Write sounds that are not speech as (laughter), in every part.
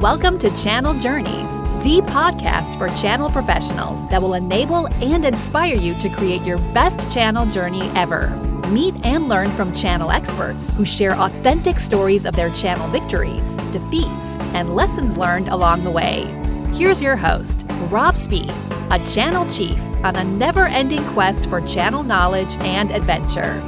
Welcome to Channel Journeys, the podcast for channel professionals that will enable and inspire you to create your best channel journey ever. Meet and learn from channel experts who share authentic stories of their channel victories, defeats, and lessons learned along the way. Here's your host, Rob Spee, a channel chief on a never ending quest for channel knowledge and adventure.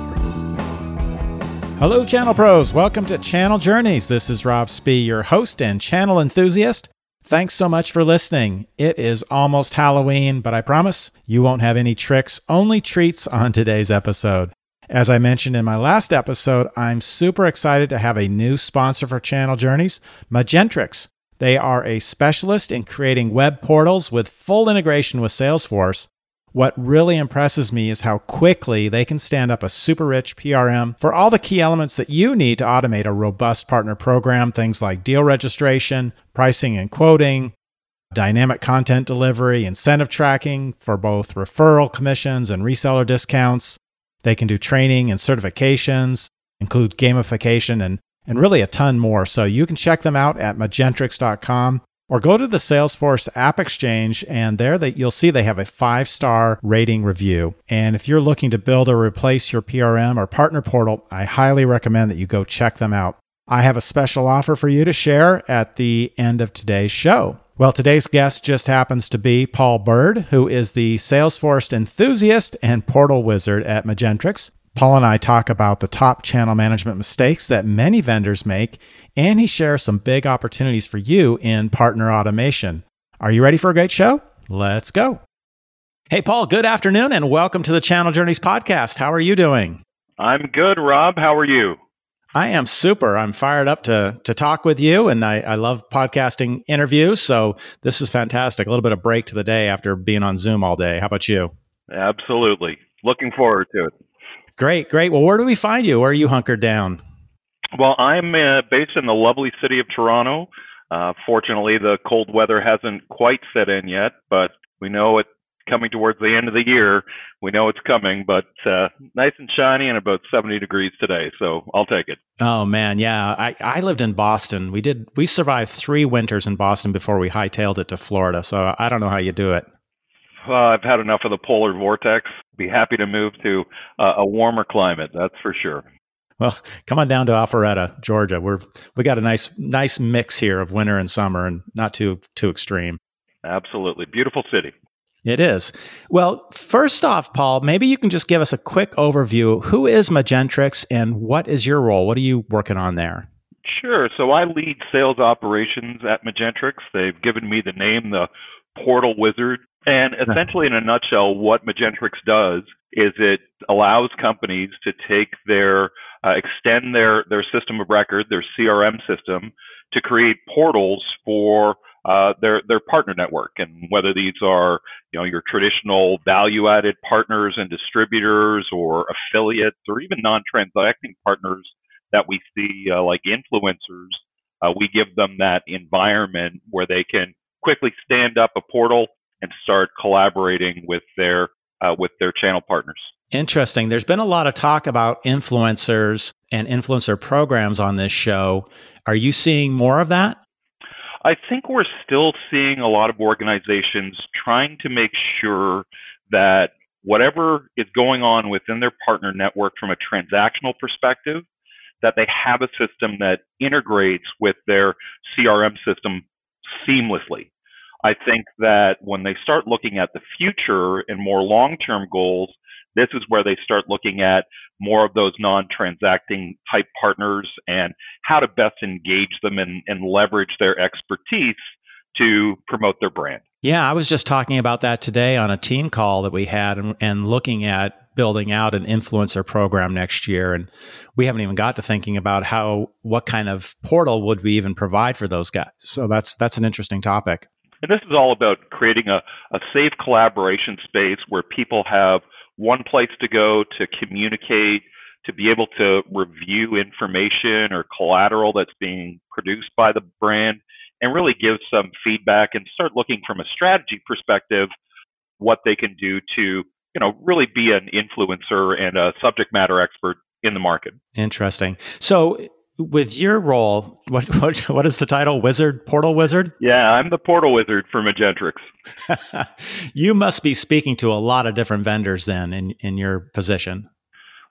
Hello, channel pros. Welcome to Channel Journeys. This is Rob Spee, your host and channel enthusiast. Thanks so much for listening. It is almost Halloween, but I promise you won't have any tricks, only treats on today's episode. As I mentioned in my last episode, I'm super excited to have a new sponsor for Channel Journeys, Magentrix. They are a specialist in creating web portals with full integration with Salesforce what really impresses me is how quickly they can stand up a super rich PRM for all the key elements that you need to automate a robust partner program, things like deal registration, pricing and quoting, dynamic content delivery, incentive tracking for both referral commissions and reseller discounts. They can do training and certifications, include gamification, and, and really a ton more. So you can check them out at magentrix.com or go to the Salesforce App Exchange, and there that you'll see they have a five star rating review. And if you're looking to build or replace your PRM or partner portal, I highly recommend that you go check them out. I have a special offer for you to share at the end of today's show. Well, today's guest just happens to be Paul Bird, who is the Salesforce enthusiast and portal wizard at Magentrix. Paul and I talk about the top channel management mistakes that many vendors make, and he shares some big opportunities for you in partner automation. Are you ready for a great show? Let's go. Hey, Paul, good afternoon and welcome to the Channel Journeys podcast. How are you doing? I'm good, Rob. How are you? I am super. I'm fired up to to talk with you, and I, I love podcasting interviews. So this is fantastic. A little bit of break to the day after being on Zoom all day. How about you? Absolutely. Looking forward to it. Great, great. Well, where do we find you? Where are you hunkered down? Well, I'm uh, based in the lovely city of Toronto. Uh, fortunately, the cold weather hasn't quite set in yet, but we know it's coming towards the end of the year. We know it's coming, but uh, nice and shiny and about 70 degrees today, so I'll take it. Oh man, yeah. I, I lived in Boston. We did we survived three winters in Boston before we hightailed it to Florida. So I don't know how you do it. Uh, I've had enough of the polar vortex. Be happy to move to uh, a warmer climate. That's for sure. Well, come on down to Alpharetta, Georgia. We're we got a nice nice mix here of winter and summer, and not too too extreme. Absolutely, beautiful city. It is. Well, first off, Paul, maybe you can just give us a quick overview. Who is Magentrix, and what is your role? What are you working on there? Sure. So I lead sales operations at Magentrix. They've given me the name the Portal Wizard and essentially, in a nutshell, what Magentrix does is it allows companies to take their uh, extend their their system of record, their CRM system, to create portals for uh, their their partner network, and whether these are you know your traditional value added partners and distributors, or affiliates, or even non transacting partners that we see uh, like influencers, uh, we give them that environment where they can quickly stand up a portal and start collaborating with their uh, with their channel partners. Interesting. There's been a lot of talk about influencers and influencer programs on this show. Are you seeing more of that? I think we're still seeing a lot of organizations trying to make sure that whatever is going on within their partner network from a transactional perspective, that they have a system that integrates with their CRM system seamlessly. I think that when they start looking at the future and more long term goals, this is where they start looking at more of those non transacting type partners and how to best engage them and, and leverage their expertise to promote their brand. Yeah, I was just talking about that today on a team call that we had and, and looking at building out an influencer program next year. And we haven't even got to thinking about how what kind of portal would we even provide for those guys. So that's that's an interesting topic and this is all about creating a, a safe collaboration space where people have one place to go to communicate, to be able to review information or collateral that's being produced by the brand, and really give some feedback and start looking from a strategy perspective what they can do to, you know, really be an influencer and a subject matter expert in the market. Interesting. So with your role, what, what (laughs) what is the title? Wizard, portal wizard? Yeah, I'm the portal wizard for Magentrix. (laughs) you must be speaking to a lot of different vendors then in in your position.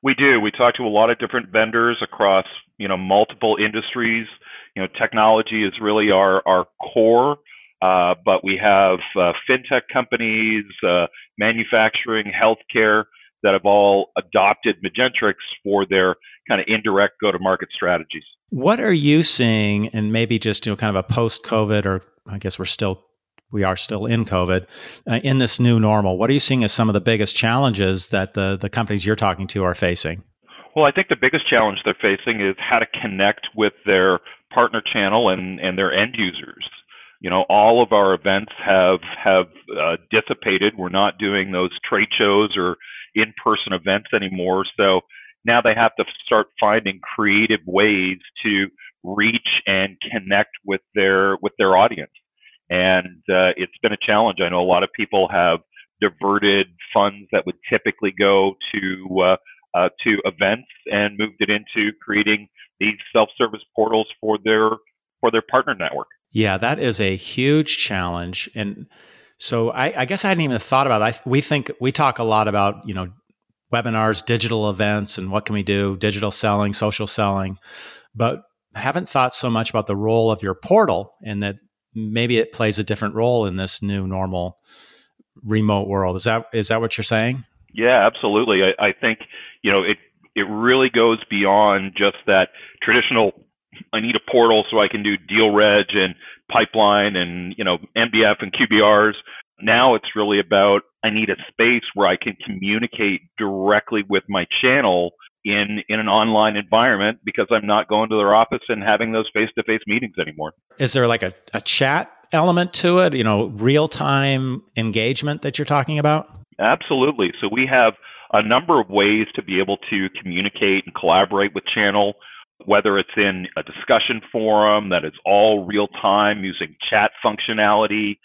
We do. We talk to a lot of different vendors across, you know, multiple industries. You know, technology is really our our core, uh, but we have uh, fintech companies, uh, manufacturing, healthcare that have all adopted Magentrix for their kind of indirect go-to-market strategies. What are you seeing, and maybe just you know, kind of a post-COVID, or I guess we're still we are still in COVID, uh, in this new normal. What are you seeing as some of the biggest challenges that the the companies you're talking to are facing? Well, I think the biggest challenge they're facing is how to connect with their partner channel and, and their end users. You know, all of our events have have uh, dissipated. We're not doing those trade shows or in-person events anymore. So now they have to start finding creative ways to reach and connect with their with their audience. And uh, it's been a challenge. I know a lot of people have diverted funds that would typically go to uh, uh, to events and moved it into creating these self-service portals for their for their partner network. Yeah, that is a huge challenge, and so I, I guess I hadn't even thought about it. I, we think we talk a lot about you know webinars, digital events, and what can we do, digital selling, social selling, but haven't thought so much about the role of your portal and that maybe it plays a different role in this new normal remote world. Is that is that what you're saying? Yeah, absolutely. I, I think you know it it really goes beyond just that traditional. I need a portal so I can do deal reg and pipeline and you know MDF and QBRs. Now it's really about I need a space where I can communicate directly with my channel in in an online environment because I'm not going to their office and having those face to face meetings anymore. Is there like a, a chat element to it? You know, real time engagement that you're talking about? Absolutely. So we have a number of ways to be able to communicate and collaborate with channel whether it's in a discussion forum that is all real time using chat functionality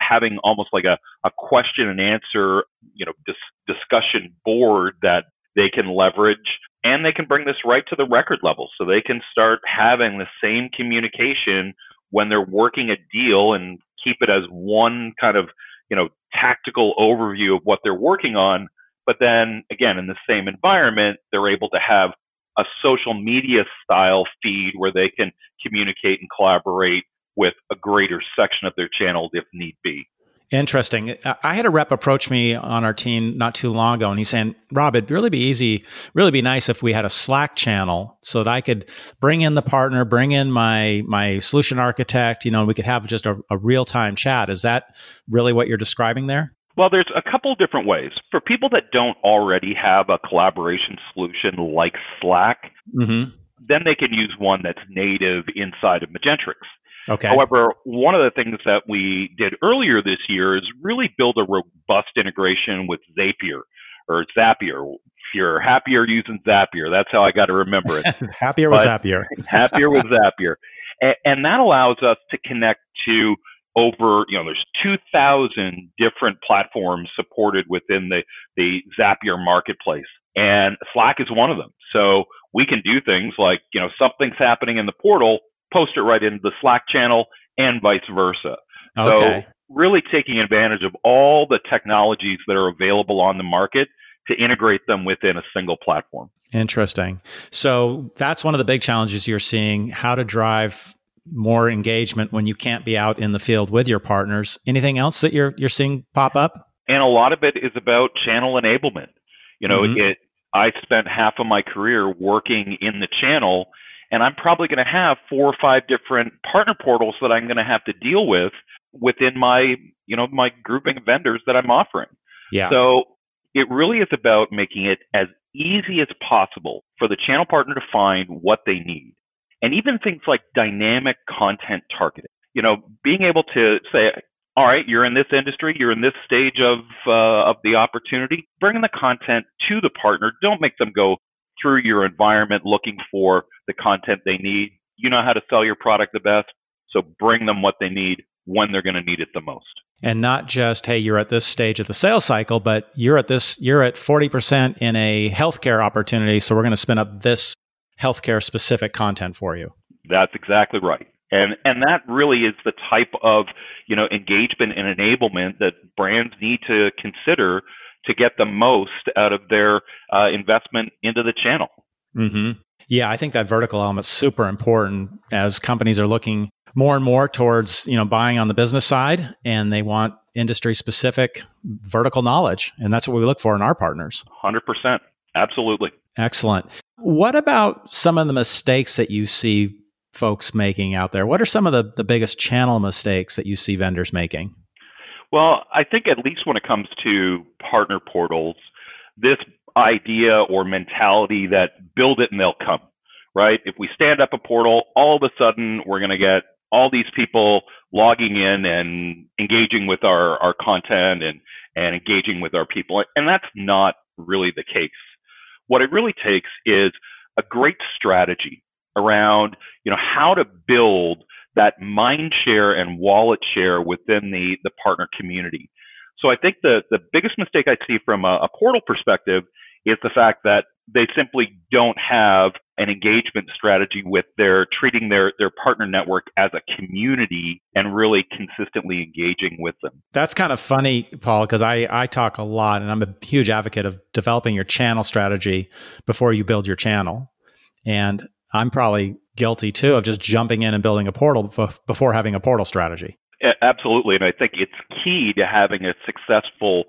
having almost like a, a question and answer, you know, dis- discussion board that they can leverage and they can bring this right to the record level so they can start having the same communication when they're working a deal and keep it as one kind of, you know, tactical overview of what they're working on. But then again, in the same environment, they're able to have a social media style feed where they can communicate and collaborate with a greater section of their channel if need be. Interesting. I had a rep approach me on our team not too long ago, and he's saying, Rob, it'd really be easy, really be nice if we had a Slack channel so that I could bring in the partner, bring in my my solution architect, you know, and we could have just a, a real time chat. Is that really what you're describing there? Well, there's a couple different ways. For people that don't already have a collaboration solution like Slack, mm-hmm. then they can use one that's native inside of Magentrix. Okay. However, one of the things that we did earlier this year is really build a robust integration with Zapier or Zapier. If you're happier using Zapier, that's how I got to remember it. (laughs) (laughs) happier with Zapier. happier with Zapier. And, and that allows us to connect to over, you know, there's 2,000 different platforms supported within the, the Zapier marketplace. And Slack is one of them. So we can do things like, you know, something's happening in the portal post it right into the Slack channel and vice versa. Okay. So really taking advantage of all the technologies that are available on the market to integrate them within a single platform. Interesting. So that's one of the big challenges you're seeing how to drive more engagement when you can't be out in the field with your partners. Anything else that you're you're seeing pop up? And a lot of it is about channel enablement. You know, mm-hmm. it I spent half of my career working in the channel and I'm probably going to have four or five different partner portals that I'm going to have to deal with within my, you know, my grouping of vendors that I'm offering. Yeah. So it really is about making it as easy as possible for the channel partner to find what they need. And even things like dynamic content targeting. You know, being able to say, all right, you're in this industry, you're in this stage of uh, of the opportunity. Bring the content to the partner. Don't make them go through your environment looking for the content they need. You know how to sell your product the best, so bring them what they need when they're going to need it the most. And not just, hey, you're at this stage of the sales cycle, but you're at this, you're at 40% in a healthcare opportunity. So we're going to spin up this healthcare specific content for you. That's exactly right. And and that really is the type of, you know, engagement and enablement that brands need to consider to get the most out of their uh, investment into the channel. Mm-hmm. Yeah, I think that vertical element's super important as companies are looking more and more towards you know buying on the business side, and they want industry specific vertical knowledge, and that's what we look for in our partners. Hundred percent, absolutely. Excellent. What about some of the mistakes that you see folks making out there? What are some of the, the biggest channel mistakes that you see vendors making? Well, I think at least when it comes to partner portals, this idea or mentality that build it and they'll come, right? If we stand up a portal, all of a sudden we're going to get all these people logging in and engaging with our, our content and, and engaging with our people. And that's not really the case. What it really takes is a great strategy around, you know, how to build that mind share and wallet share within the, the partner community. So I think the, the biggest mistake I see from a, a portal perspective is the fact that they simply don't have an engagement strategy with their treating their their partner network as a community and really consistently engaging with them. That's kind of funny, Paul, because I I talk a lot and I'm a huge advocate of developing your channel strategy before you build your channel. And I'm probably guilty too of just jumping in and building a portal before having a portal strategy. Absolutely, and I think it's key to having a successful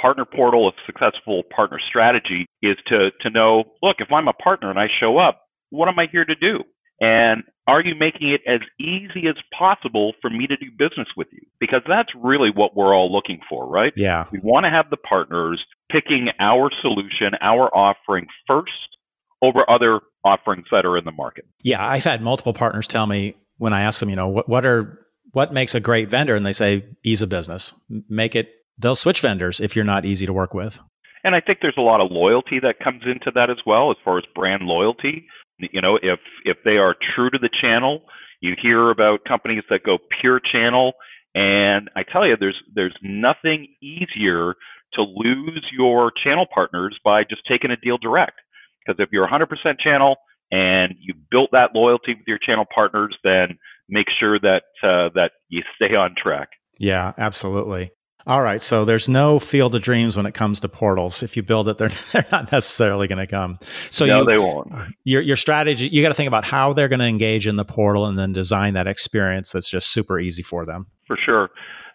partner portal, a successful partner strategy is to, to know, look, if I'm a partner and I show up, what am I here to do? And are you making it as easy as possible for me to do business with you? Because that's really what we're all looking for, right? Yeah. We want to have the partners picking our solution, our offering first over other offerings that are in the market. Yeah. I've had multiple partners tell me when I ask them, you know, what, what are, what makes a great vendor? And they say, ease of business, make it they'll switch vendors if you're not easy to work with. And I think there's a lot of loyalty that comes into that as well, as far as brand loyalty. You know, if if they are true to the channel, you hear about companies that go pure channel, and I tell you, there's there's nothing easier to lose your channel partners by just taking a deal direct. Because if you're 100% channel and you built that loyalty with your channel partners, then make sure that uh, that you stay on track. Yeah, absolutely. All right. So there's no field of dreams when it comes to portals. If you build it, they're (laughs) they're not necessarily going to come. So no, you, they won't. Your your strategy, you got to think about how they're going to engage in the portal, and then design that experience that's just super easy for them. For sure.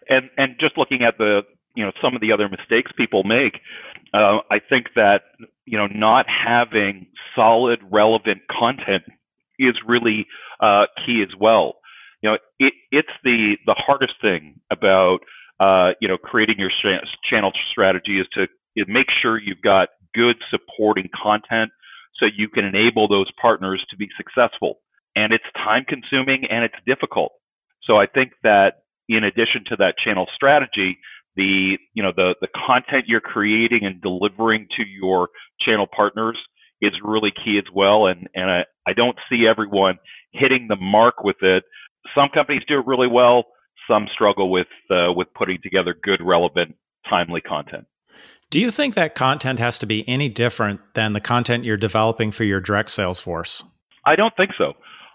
And and just looking at the you know some of the other mistakes people make, uh, I think that you know not having solid relevant content is really uh, key as well. You know, it, it's the the hardest thing about uh, you know, creating your channel strategy is to is make sure you've got good supporting content so you can enable those partners to be successful. And it's time consuming and it's difficult. So I think that in addition to that channel strategy, the you know the the content you're creating and delivering to your channel partners is really key as well. And and I, I don't see everyone hitting the mark with it. Some companies do it really well some struggle with uh, with putting together good, relevant, timely content. Do you think that content has to be any different than the content you're developing for your direct sales force? I don't think so.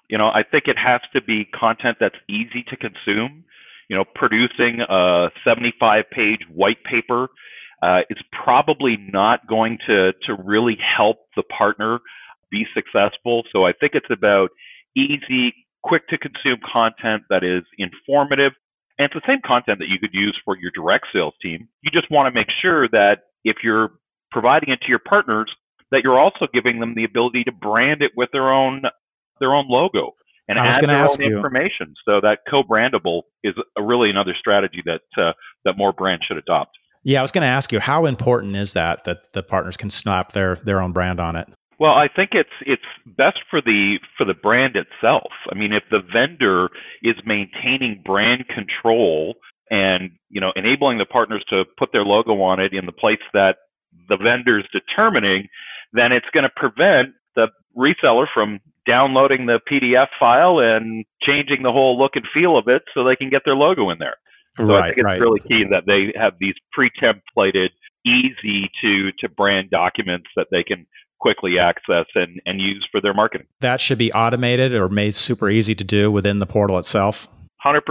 You know, I think it has to be content that's easy to consume. You know, producing a 75 page white paper uh, is probably not going to, to really help the partner be successful. So I think it's about easy, quick to consume content that is informative. And it's the same content that you could use for your direct sales team. You just want to make sure that if you're providing it to your partners, that you're also giving them the ability to brand it with their own their own logo and add their own you. information. So that co-brandable is a, really another strategy that uh, that more brands should adopt. Yeah, I was going to ask you how important is that that the partners can snap their their own brand on it. Well, I think it's it's best for the for the brand itself. I mean, if the vendor is maintaining brand control and you know enabling the partners to put their logo on it in the place that the vendor is determining, then it's going to prevent the reseller from downloading the PDF file and changing the whole look and feel of it so they can get their logo in there. So right, I think it's right. really key that they have these pre-templated, easy to to brand documents that they can quickly access and, and use for their marketing. That should be automated or made super easy to do within the portal itself. 100%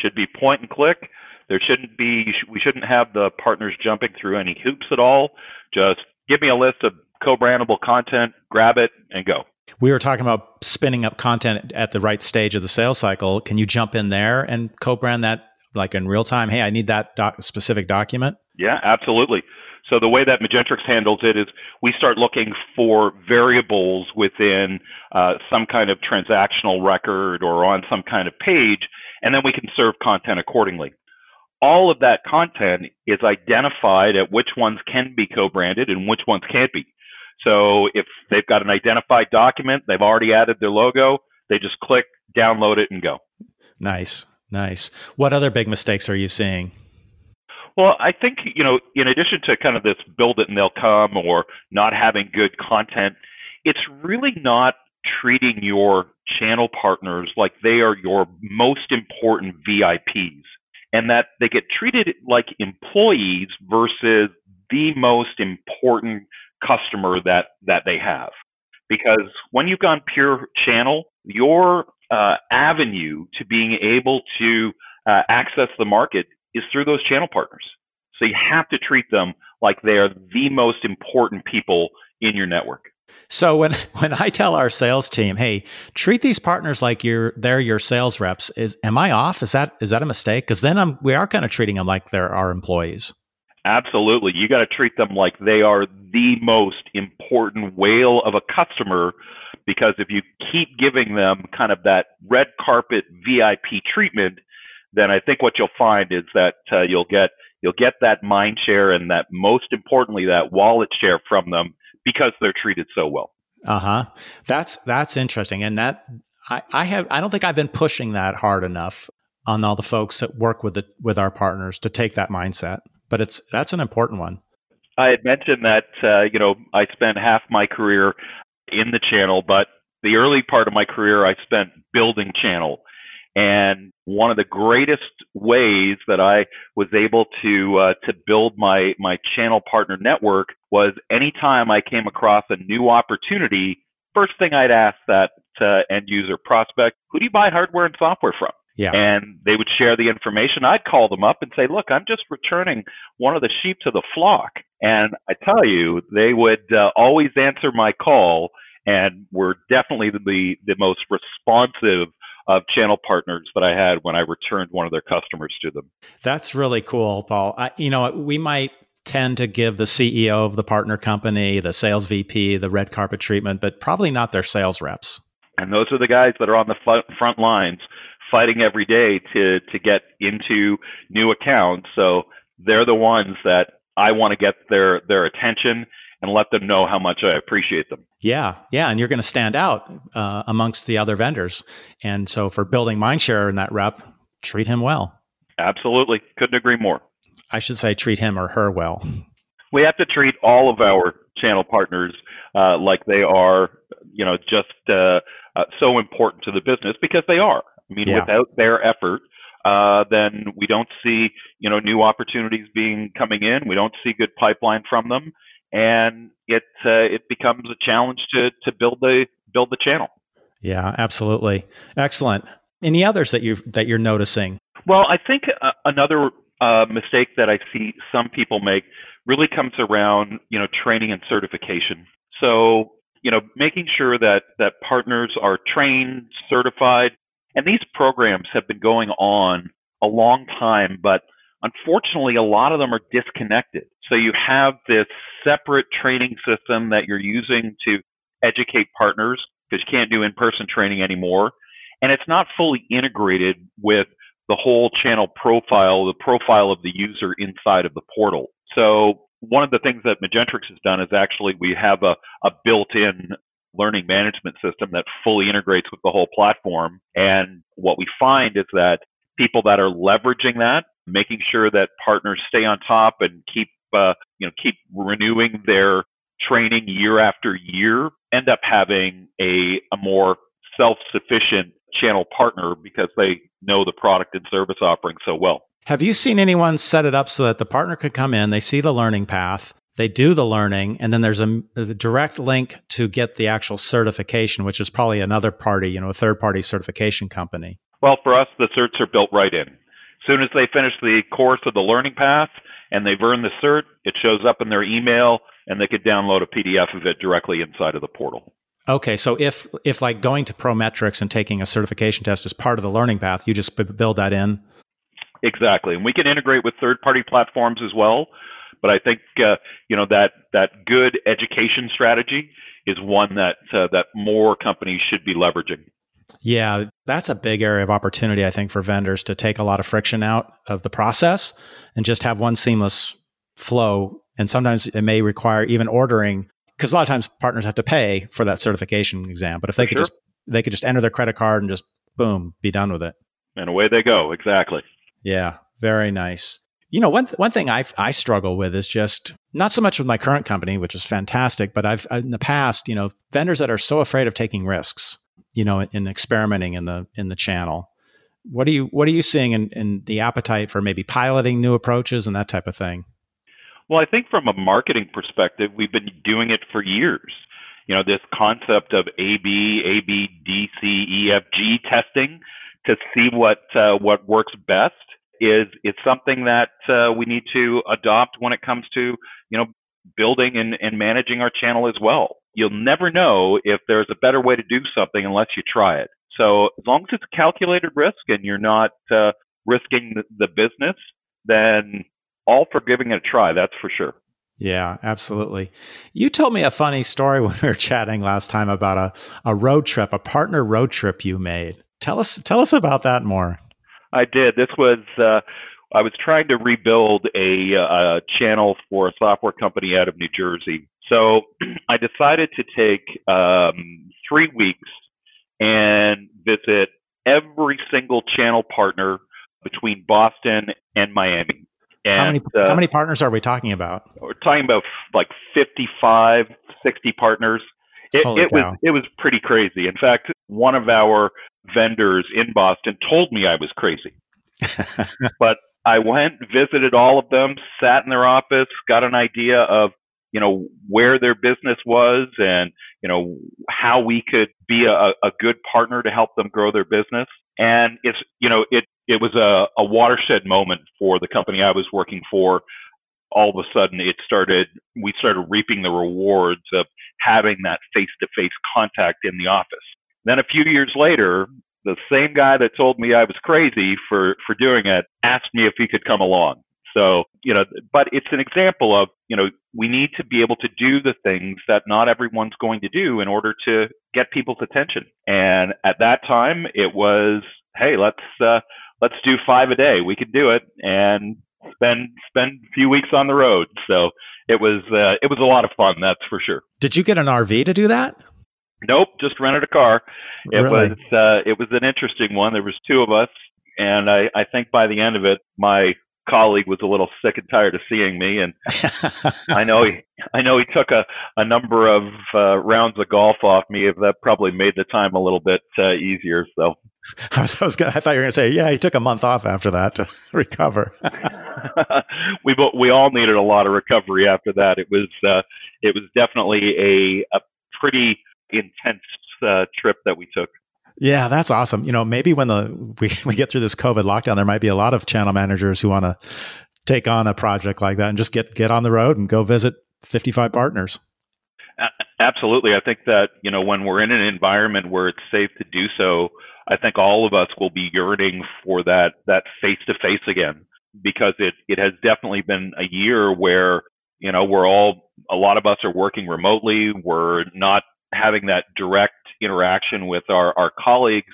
should be point and click. There shouldn't be, we shouldn't have the partners jumping through any hoops at all. Just give me a list of co-brandable content, grab it, and go. We were talking about spinning up content at the right stage of the sales cycle. Can you jump in there and co-brand that like in real time? Hey, I need that doc- specific document. Yeah, absolutely. So the way that Magentrix handles it is we start looking for variables within uh, some kind of transactional record or on some kind of page, and then we can serve content accordingly. All of that content is identified at which ones can be co-branded and which ones can't be. So if they've got an identified document, they've already added their logo, they just click, download it, and go. Nice, nice. What other big mistakes are you seeing? Well, I think, you know, in addition to kind of this build it and they'll come or not having good content, it's really not treating your channel partners like they are your most important VIPs and that they get treated like employees versus the most important customer that that they have because when you've gone pure channel your uh, avenue to being able to uh, access the market is through those channel partners so you have to treat them like they are the most important people in your network so when (laughs) when I tell our sales team, "Hey, treat these partners like you're they're your sales reps," is am I off? Is that is that a mistake? Because then I'm we are kind of treating them like they're our employees. Absolutely. You got to treat them like they are the most important whale of a customer because if you keep giving them kind of that red carpet VIP treatment, then I think what you'll find is that uh, you'll get you'll get that mind share and that most importantly that wallet share from them because they're treated so well. Uh-huh. That's that's interesting and that I, I have I don't think I've been pushing that hard enough on all the folks that work with the with our partners to take that mindset but it's that's an important one. I had mentioned that uh, you know I spent half my career in the channel, but the early part of my career I spent building channel. And one of the greatest ways that I was able to uh, to build my my channel partner network was anytime I came across a new opportunity, first thing I'd ask that uh, end user prospect, who do you buy hardware and software from? Yeah. And they would share the information. I'd call them up and say, look, I'm just returning one of the sheep to the flock. And I tell you, they would uh, always answer my call and were definitely the, the most responsive of channel partners that I had when I returned one of their customers to them. That's really cool, Paul. I, you know, we might tend to give the CEO of the partner company, the sales VP, the red carpet treatment, but probably not their sales reps. And those are the guys that are on the front lines fighting every day to to get into new accounts. So they're the ones that I want to get their their attention and let them know how much I appreciate them. Yeah, yeah, and you're going to stand out uh, amongst the other vendors. And so for building mindshare in that rep, treat him well. Absolutely, couldn't agree more. I should say treat him or her well. We have to treat all of our channel partners uh, like they are, you know, just uh, uh, so important to the business because they are. I mean, yeah. without their effort, uh, then we don't see you know new opportunities being coming in. We don't see good pipeline from them, and it uh, it becomes a challenge to to build the build the channel. Yeah, absolutely, excellent. Any others that you that you're noticing? Well, I think uh, another uh, mistake that I see some people make really comes around you know training and certification. So you know making sure that that partners are trained, certified, and these programs have been going on a long time, but unfortunately, a lot of them are disconnected. So you have this separate training system that you're using to educate partners because you can't do in person training anymore. And it's not fully integrated with the whole channel profile, the profile of the user inside of the portal. So one of the things that Magentrix has done is actually we have a, a built-in learning management system that fully integrates with the whole platform. And what we find is that people that are leveraging that, making sure that partners stay on top and keep, uh, you know, keep renewing their training year after year, end up having a, a more self-sufficient channel partner because they know the product and service offering so well. Have you seen anyone set it up so that the partner could come in, they see the learning path, they do the learning, and then there's a, a, direct link to get the actual certification, which is probably another party, you know, a third party certification company. Well, for us, the certs are built right in. As soon as they finish the course of the learning path and they've earned the cert, it shows up in their email, and they could download a PDF of it directly inside of the portal. Okay, so if if like going to Prometrics and taking a certification test is part of the learning path, you just b- build that in. Exactly, and we can integrate with third-party platforms as well. But I think uh, you know that that good education strategy is one that uh, that more companies should be leveraging. Yeah, that's a big area of opportunity, I think, for vendors to take a lot of friction out of the process and just have one seamless flow. And sometimes it may require even ordering because a lot of times partners have to pay for that certification exam. But if they for could sure. just they could just enter their credit card and just boom, be done with it. And away they go. Exactly. Yeah, very nice. You know, one one thing I I struggle with is just not so much with my current company, which is fantastic, but I've in the past, you know, vendors that are so afraid of taking risks, you know, in, in experimenting in the in the channel. What are you what are you seeing in, in the appetite for maybe piloting new approaches and that type of thing? Well, I think from a marketing perspective, we've been doing it for years. You know, this concept of AB, AB, DC, EFG testing to see what uh, what works best is is something that uh, we need to adopt when it comes to you know building and, and managing our channel as well. You'll never know if there's a better way to do something unless you try it. So as long as it's a calculated risk and you're not uh, risking the, the business, then all for giving it a try. That's for sure. Yeah, absolutely. You told me a funny story (laughs) when we were chatting last time about a, a road trip, a partner road trip you made. Tell us tell us about that more. I did. This was uh, I was trying to rebuild a, a channel for a software company out of New Jersey. So (clears throat) I decided to take um, three weeks and visit every single channel partner between Boston and Miami. And, how many uh, how many partners are we talking about? We're talking about like 55, 60 partners. It, it was it was pretty crazy. In fact, one of our vendors in Boston told me I was crazy. (laughs) but I went, visited all of them, sat in their office, got an idea of you know where their business was and you know how we could be a, a good partner to help them grow their business. And it's you know it it was a, a watershed moment for the company I was working for. All of a sudden it started we started reaping the rewards of having that face to face contact in the office then a few years later the same guy that told me I was crazy for for doing it asked me if he could come along so, you know, but it's an example of, you know, we need to be able to do the things that not everyone's going to do in order to get people's attention. And at that time, it was, hey, let's uh, let's do five a day. We could do it and spend spend a few weeks on the road. So it was uh, it was a lot of fun, that's for sure. Did you get an RV to do that? Nope, just rented a car. It really? was uh, it was an interesting one. There was two of us, and I, I think by the end of it, my colleague was a little sick and tired of seeing me, and (laughs) I know he, I know he took a, a number of uh, rounds of golf off me. That probably made the time a little bit uh, easier. So, (laughs) I was, I was gonna, I thought you were going to say, yeah, he took a month off after that to (laughs) recover. we we all needed a lot of recovery after that. It was uh, it was definitely a a pretty intense uh, trip that we took. Yeah, that's awesome. You know, maybe when the we, (laughs) we get through this COVID lockdown, there might be a lot of channel managers who want to take on a project like that and just get get on the road and go visit 55 partners. Absolutely. I think that, you know, when we're in an environment where it's safe to do so, I think all of us will be yearning for that that face to face again because it it has definitely been a year where, you know, we're all a lot of us are working remotely, we're not having that direct interaction with our, our colleagues,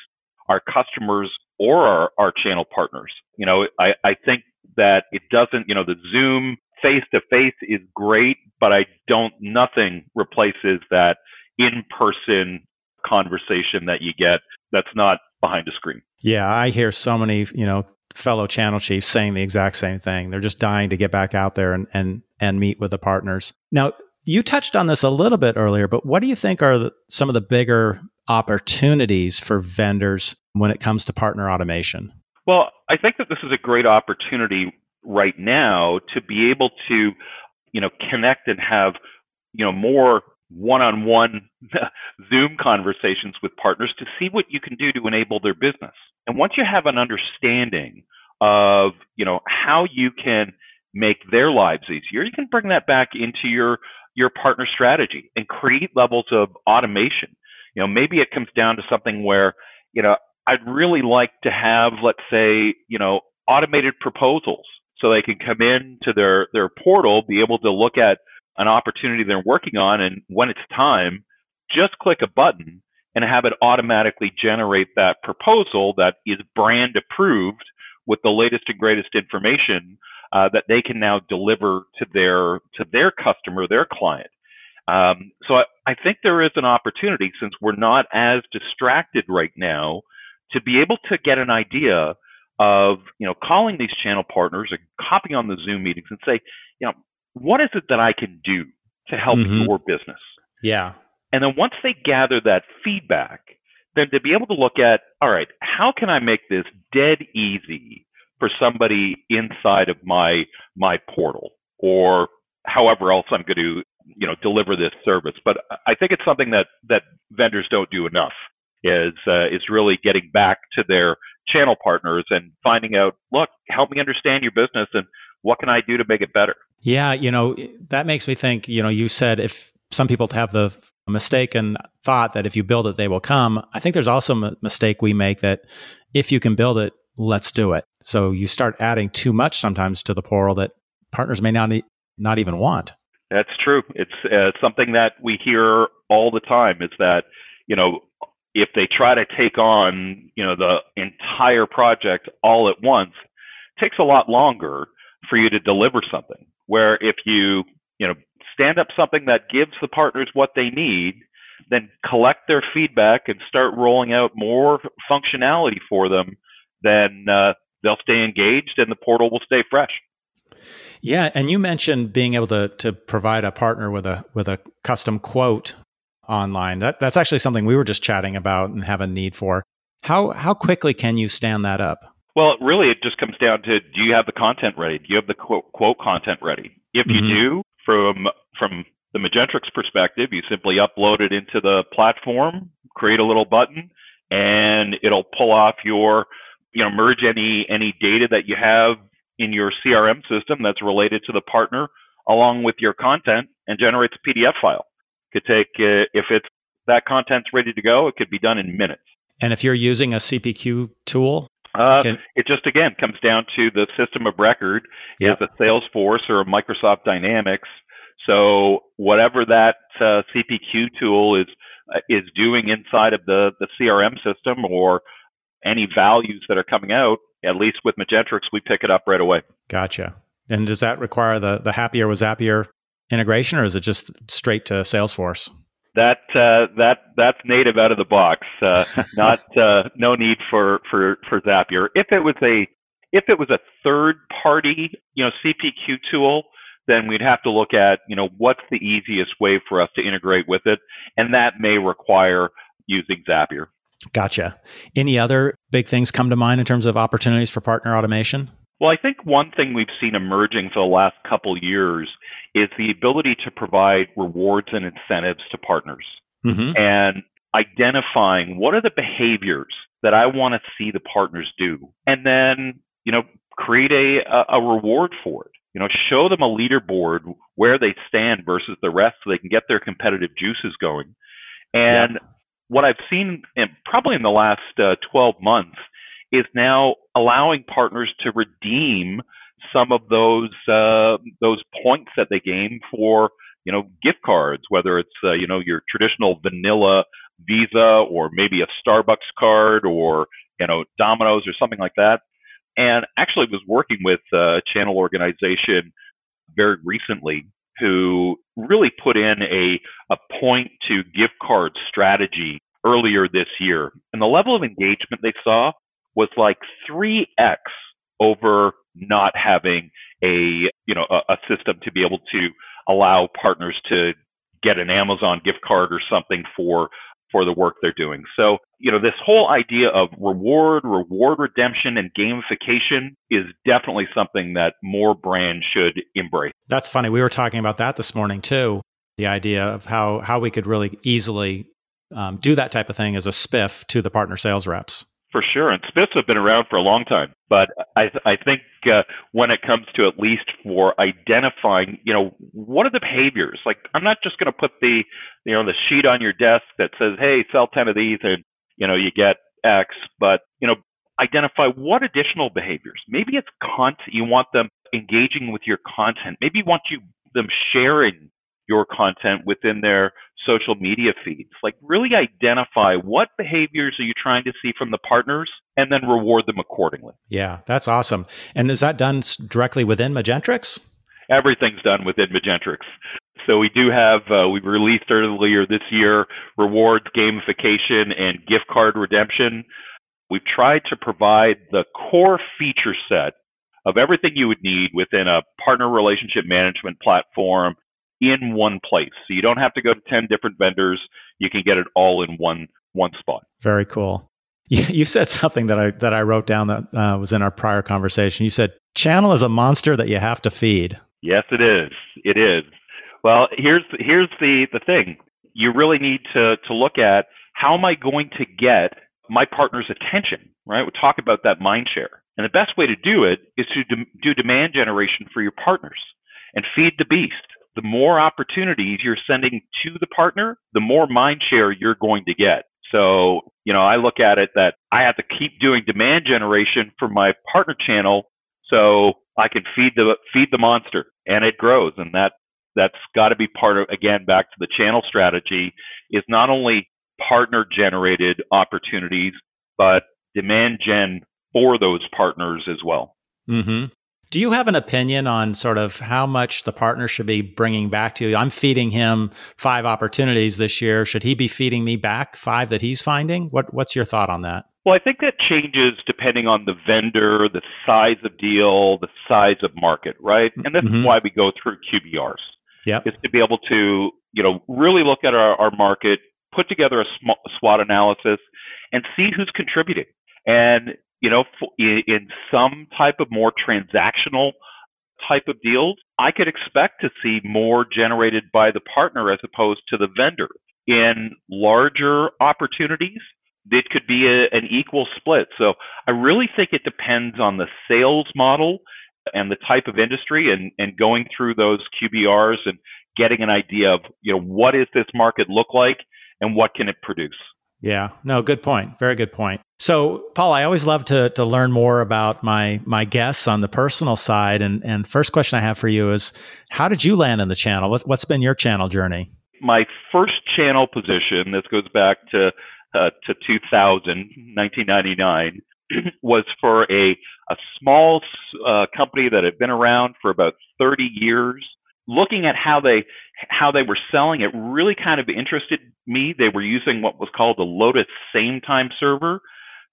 our customers, or our, our channel partners. You know, I, I think that it doesn't, you know, the Zoom face to face is great, but I don't, nothing replaces that in person conversation that you get that's not behind a screen. Yeah, I hear so many, you know, fellow channel chiefs saying the exact same thing. They're just dying to get back out there and and and meet with the partners. Now, you touched on this a little bit earlier, but what do you think are the, some of the bigger opportunities for vendors when it comes to partner automation? Well, I think that this is a great opportunity right now to be able to you know, connect and have, you know, more one-on-one (laughs) Zoom conversations with partners to see what you can do to enable their business. And once you have an understanding of, you know, how you can make their lives easier, you can bring that back into your your partner strategy and create levels of automation. You know, maybe it comes down to something where, you know, I'd really like to have, let's say, you know, automated proposals so they can come in to their, their portal, be able to look at an opportunity they're working on. And when it's time, just click a button and have it automatically generate that proposal that is brand approved with the latest and greatest information uh, that they can now deliver to their to their customer, their client. Um, so I, I think there is an opportunity since we're not as distracted right now to be able to get an idea of you know calling these channel partners and copying on the Zoom meetings and say, you know, what is it that I can do to help mm-hmm. your business? Yeah. And then once they gather that feedback, then to be able to look at, all right, how can I make this dead easy for somebody inside of my my portal or however else I'm going to you know deliver this service. But I think it's something that that vendors don't do enough is uh, is really getting back to their channel partners and finding out, look, help me understand your business and what can I do to make it better. Yeah, you know that makes me think. You know, you said if some people have the mistaken thought that if you build it, they will come. I think there's also a mistake we make that if you can build it, let's do it. So you start adding too much sometimes to the portal that partners may not not even want. That's true. It's uh, something that we hear all the time. Is that you know if they try to take on you know the entire project all at once, takes a lot longer for you to deliver something. Where if you you know stand up something that gives the partners what they need, then collect their feedback and start rolling out more functionality for them, then uh, they'll stay engaged and the portal will stay fresh. Yeah, and you mentioned being able to to provide a partner with a with a custom quote online. That that's actually something we were just chatting about and have a need for. How how quickly can you stand that up? Well, really, it just comes down to do you have the content ready? Do you have the quote, quote content ready? If you mm-hmm. do, from from the Magentrix perspective, you simply upload it into the platform, create a little button, and it'll pull off your you know, merge any any data that you have in your CRM system that's related to the partner along with your content and generates a PDF file. Could take uh, if it's that content's ready to go, it could be done in minutes. And if you're using a CPQ tool, uh, can... it just again comes down to the system of record yep. is a Salesforce or a Microsoft Dynamics. So whatever that uh, CPQ tool is uh, is doing inside of the the CRM system or any values that are coming out, at least with Magentrix, we pick it up right away. Gotcha. And does that require the the Happier with Zapier integration, or is it just straight to Salesforce? That uh, that that's native out of the box. Uh, (laughs) not uh, no need for, for for Zapier. If it was a if it was a third party, you know, CPQ tool, then we'd have to look at, you know, what's the easiest way for us to integrate with it, and that may require using Zapier. Gotcha. Any other big things come to mind in terms of opportunities for partner automation? Well, I think one thing we've seen emerging for the last couple years is the ability to provide rewards and incentives to partners mm-hmm. and identifying what are the behaviors that I want to see the partners do. And then, you know, create a, a reward for it. You know, show them a leaderboard where they stand versus the rest so they can get their competitive juices going. And yeah what I've seen in, probably in the last uh, 12 months is now allowing partners to redeem some of those uh, those points that they gain for you know gift cards, whether it's uh, you know your traditional vanilla Visa or maybe a Starbucks card or you know Domino's or something like that. And actually was working with a channel organization very recently who really put in a, a point to gift card strategy earlier this year. And the level of engagement they saw was like 3x over not having a, you know, a, a system to be able to allow partners to get an Amazon gift card or something for for the work they're doing. So you know, this whole idea of reward, reward redemption, and gamification is definitely something that more brands should embrace. That's funny. We were talking about that this morning too. The idea of how how we could really easily um, do that type of thing as a spiff to the partner sales reps. For sure, and spiffs have been around for a long time. But I, I think uh, when it comes to at least for identifying, you know, what are the behaviors? Like, I'm not just going to put the, you know, the sheet on your desk that says, "Hey, sell ten of these," and you know, you get X. But you know, identify what additional behaviors. Maybe it's content. You want them engaging with your content. Maybe you want you them sharing your content within their social media feeds. Like really identify what behaviors are you trying to see from the partners and then reward them accordingly. Yeah, that's awesome. And is that done directly within Magentrix? Everything's done within Magentrix. So we do have, uh, we released earlier this year rewards, gamification, and gift card redemption. We've tried to provide the core feature set of everything you would need within a partner relationship management platform in one place. So you don't have to go to 10 different vendors. You can get it all in one one spot. Very cool. You, said something that I that I wrote down that uh, was in our prior conversation. You said channel is a monster that you have to feed. Yes, it is. It is. Well, here's here's the the thing. You really need to to look at how am I going to get my partner's attention, right? We talk about that mind share. And the best way to do it is to de- do demand generation for your partners and feed the beast the more opportunities you're sending to the partner, the more mind share you're going to get. So, you know, I look at it that I have to keep doing demand generation for my partner channel so I can feed the feed the monster and it grows and that that's got to be part of again back to the channel strategy is not only partner generated opportunities but demand gen for those partners as well. Mm-hmm. Do you have an opinion on sort of how much the partner should be bringing back to you? I'm feeding him five opportunities this year. Should he be feeding me back five that he's finding? What, what's your thought on that? Well, I think that changes depending on the vendor, the size of deal, the size of market, right? And this mm-hmm. is why we go through QBRs. Yeah. Is to be able to, you know, really look at our, our market, put together a SWOT analysis, and see who's contributing. And you know, in some type of more transactional type of deals, I could expect to see more generated by the partner as opposed to the vendor. In larger opportunities, it could be a, an equal split. So I really think it depends on the sales model and the type of industry and, and going through those QBRs and getting an idea of, you know, what does this market look like and what can it produce? Yeah, no, good point. Very good point. So, Paul, I always love to to learn more about my my guests on the personal side. And and first question I have for you is, how did you land in the channel? What, what's been your channel journey? My first channel position, this goes back to uh, to 2000, 1999, (clears throat) was for a a small uh, company that had been around for about 30 years looking at how they how they were selling it really kind of interested me. They were using what was called the Lotus Sametime Server.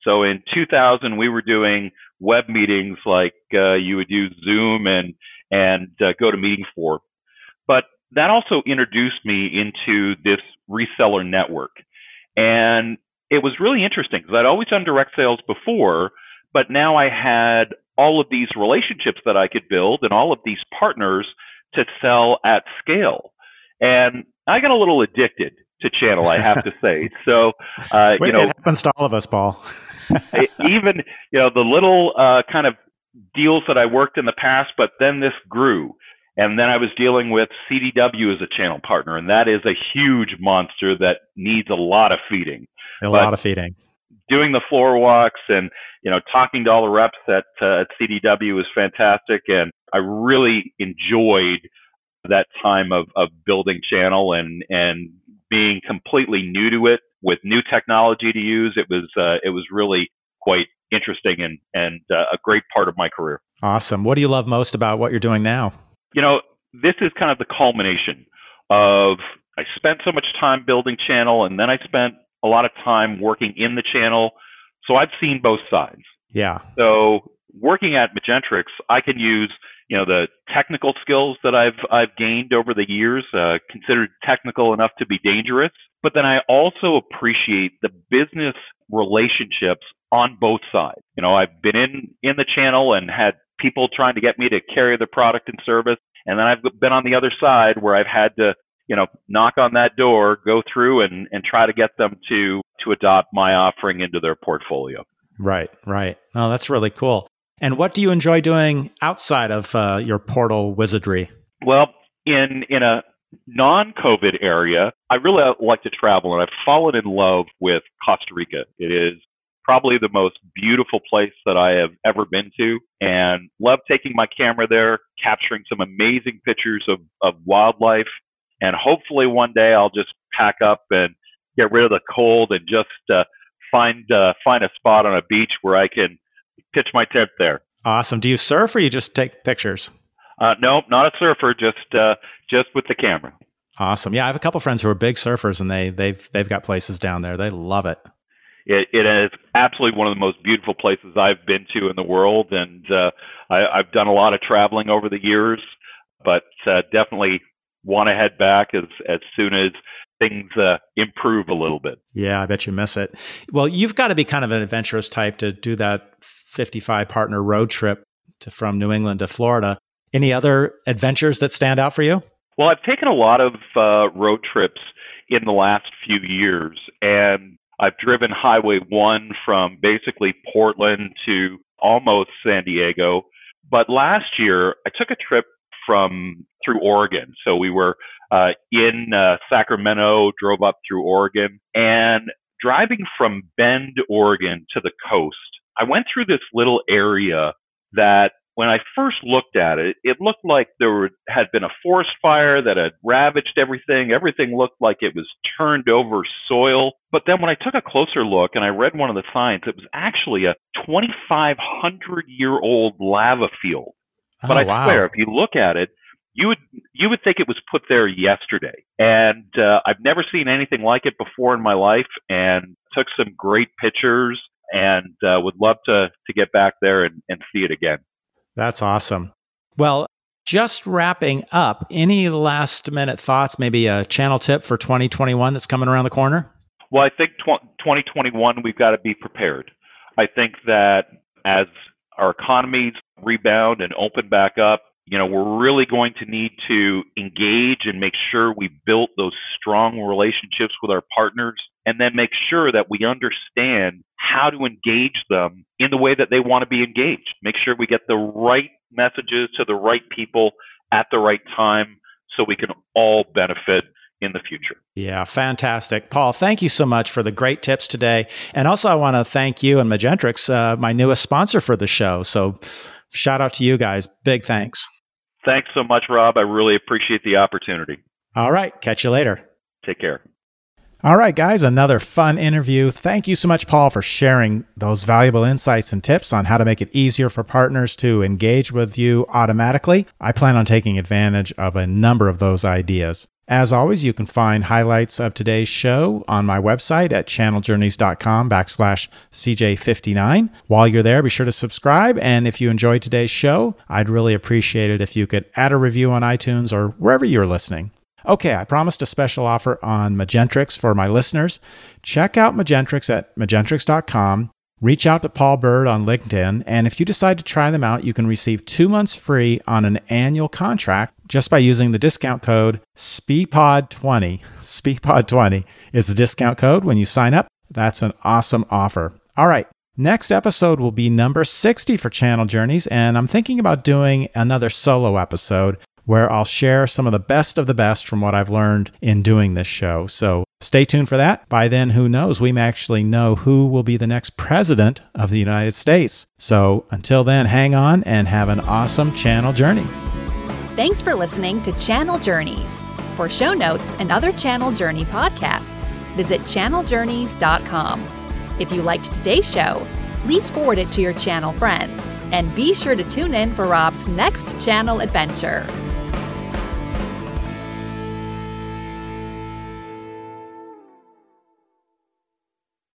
So in 2000, we were doing web meetings like uh, you would use Zoom and and uh, GoToMeeting for. But that also introduced me into this reseller network, and it was really interesting because I'd always done direct sales before, but now I had all of these relationships that I could build and all of these partners to sell at scale. And I got a little addicted to channel, I have to (laughs) say. So, uh, Wait, you know, it happens to all of us, Paul. (laughs) even you know the little uh, kind of deals that I worked in the past, but then this grew, and then I was dealing with CDW as a channel partner, and that is a huge monster that needs a lot of feeding. A but lot of feeding. Doing the floor walks and you know talking to all the reps at uh, at CDW was fantastic, and I really enjoyed that time of, of building channel and, and being completely new to it with new technology to use. It was, uh, it was really quite interesting and, and uh, a great part of my career. Awesome. What do you love most about what you're doing now? You know, this is kind of the culmination of I spent so much time building channel and then I spent a lot of time working in the channel. So I've seen both sides. Yeah. So working at Magentrix, I can use you know the technical skills that I've I've gained over the years, uh, considered technical enough to be dangerous. But then I also appreciate the business relationships on both sides. You know, I've been in in the channel and had people trying to get me to carry the product and service, and then I've been on the other side where I've had to you know knock on that door, go through and and try to get them to to adopt my offering into their portfolio. Right, right. Oh, that's really cool. And what do you enjoy doing outside of uh, your portal wizardry? Well, in in a non-COVID area, I really like to travel, and I've fallen in love with Costa Rica. It is probably the most beautiful place that I have ever been to, and love taking my camera there, capturing some amazing pictures of of wildlife. And hopefully, one day I'll just pack up and get rid of the cold and just uh, find uh, find a spot on a beach where I can pitch my tent there. Awesome. Do you surf or you just take pictures? Uh, no, not a surfer. Just uh, just with the camera. Awesome. Yeah, I have a couple friends who are big surfers, and they they've they've got places down there. They love it. It, it is absolutely one of the most beautiful places I've been to in the world, and uh, I, I've done a lot of traveling over the years, but uh, definitely want to head back as as soon as things uh, improve a little bit. Yeah, I bet you miss it. Well, you've got to be kind of an adventurous type to do that 55 partner road trip to, from New England to Florida. Any other adventures that stand out for you? Well, I've taken a lot of uh, road trips in the last few years, and I've driven Highway 1 from basically Portland to almost San Diego. But last year, I took a trip from through Oregon. So we were uh, in uh, Sacramento, drove up through Oregon, and driving from Bend, Oregon to the coast I went through this little area that when I first looked at it, it looked like there were, had been a forest fire that had ravaged everything. Everything looked like it was turned over soil. But then when I took a closer look and I read one of the signs, it was actually a 2,500 year old lava field. But oh, I wow. swear, if you look at it, you would you would think it was put there yesterday. And uh, I've never seen anything like it before in my life. And took some great pictures and uh, would love to to get back there and, and see it again. That's awesome. Well, just wrapping up, any last minute thoughts, maybe a channel tip for 2021 that's coming around the corner? Well, I think tw- 2021, we've got to be prepared. I think that as our economies rebound and open back up, you know, we're really going to need to engage and make sure we built those strong relationships with our partners and then make sure that we understand how to engage them in the way that they want to be engaged. Make sure we get the right messages to the right people at the right time so we can all benefit in the future. Yeah, fantastic. Paul, thank you so much for the great tips today. And also, I want to thank you and Magentrix, uh, my newest sponsor for the show. So, shout out to you guys. Big thanks. Thanks so much, Rob. I really appreciate the opportunity. All right. Catch you later. Take care. All right, guys, another fun interview. Thank you so much, Paul, for sharing those valuable insights and tips on how to make it easier for partners to engage with you automatically. I plan on taking advantage of a number of those ideas. As always, you can find highlights of today's show on my website at channeljourneys.com backslash CJ59. While you're there, be sure to subscribe. And if you enjoyed today's show, I'd really appreciate it if you could add a review on iTunes or wherever you're listening. Okay, I promised a special offer on Magentrix for my listeners. Check out Magentrix at magentrix.com. Reach out to Paul Bird on LinkedIn, and if you decide to try them out, you can receive two months free on an annual contract just by using the discount code SPEPOD20. SPEPOD20 is the discount code when you sign up. That's an awesome offer. All right, next episode will be number 60 for Channel Journeys, and I'm thinking about doing another solo episode where I'll share some of the best of the best from what I've learned in doing this show. So stay tuned for that. By then, who knows? We may actually know who will be the next president of the United States. So until then, hang on and have an awesome channel journey. Thanks for listening to Channel Journeys. For show notes and other Channel Journey podcasts, visit channeljourneys.com. If you liked today's show, please forward it to your channel friends. And be sure to tune in for Rob's next channel adventure.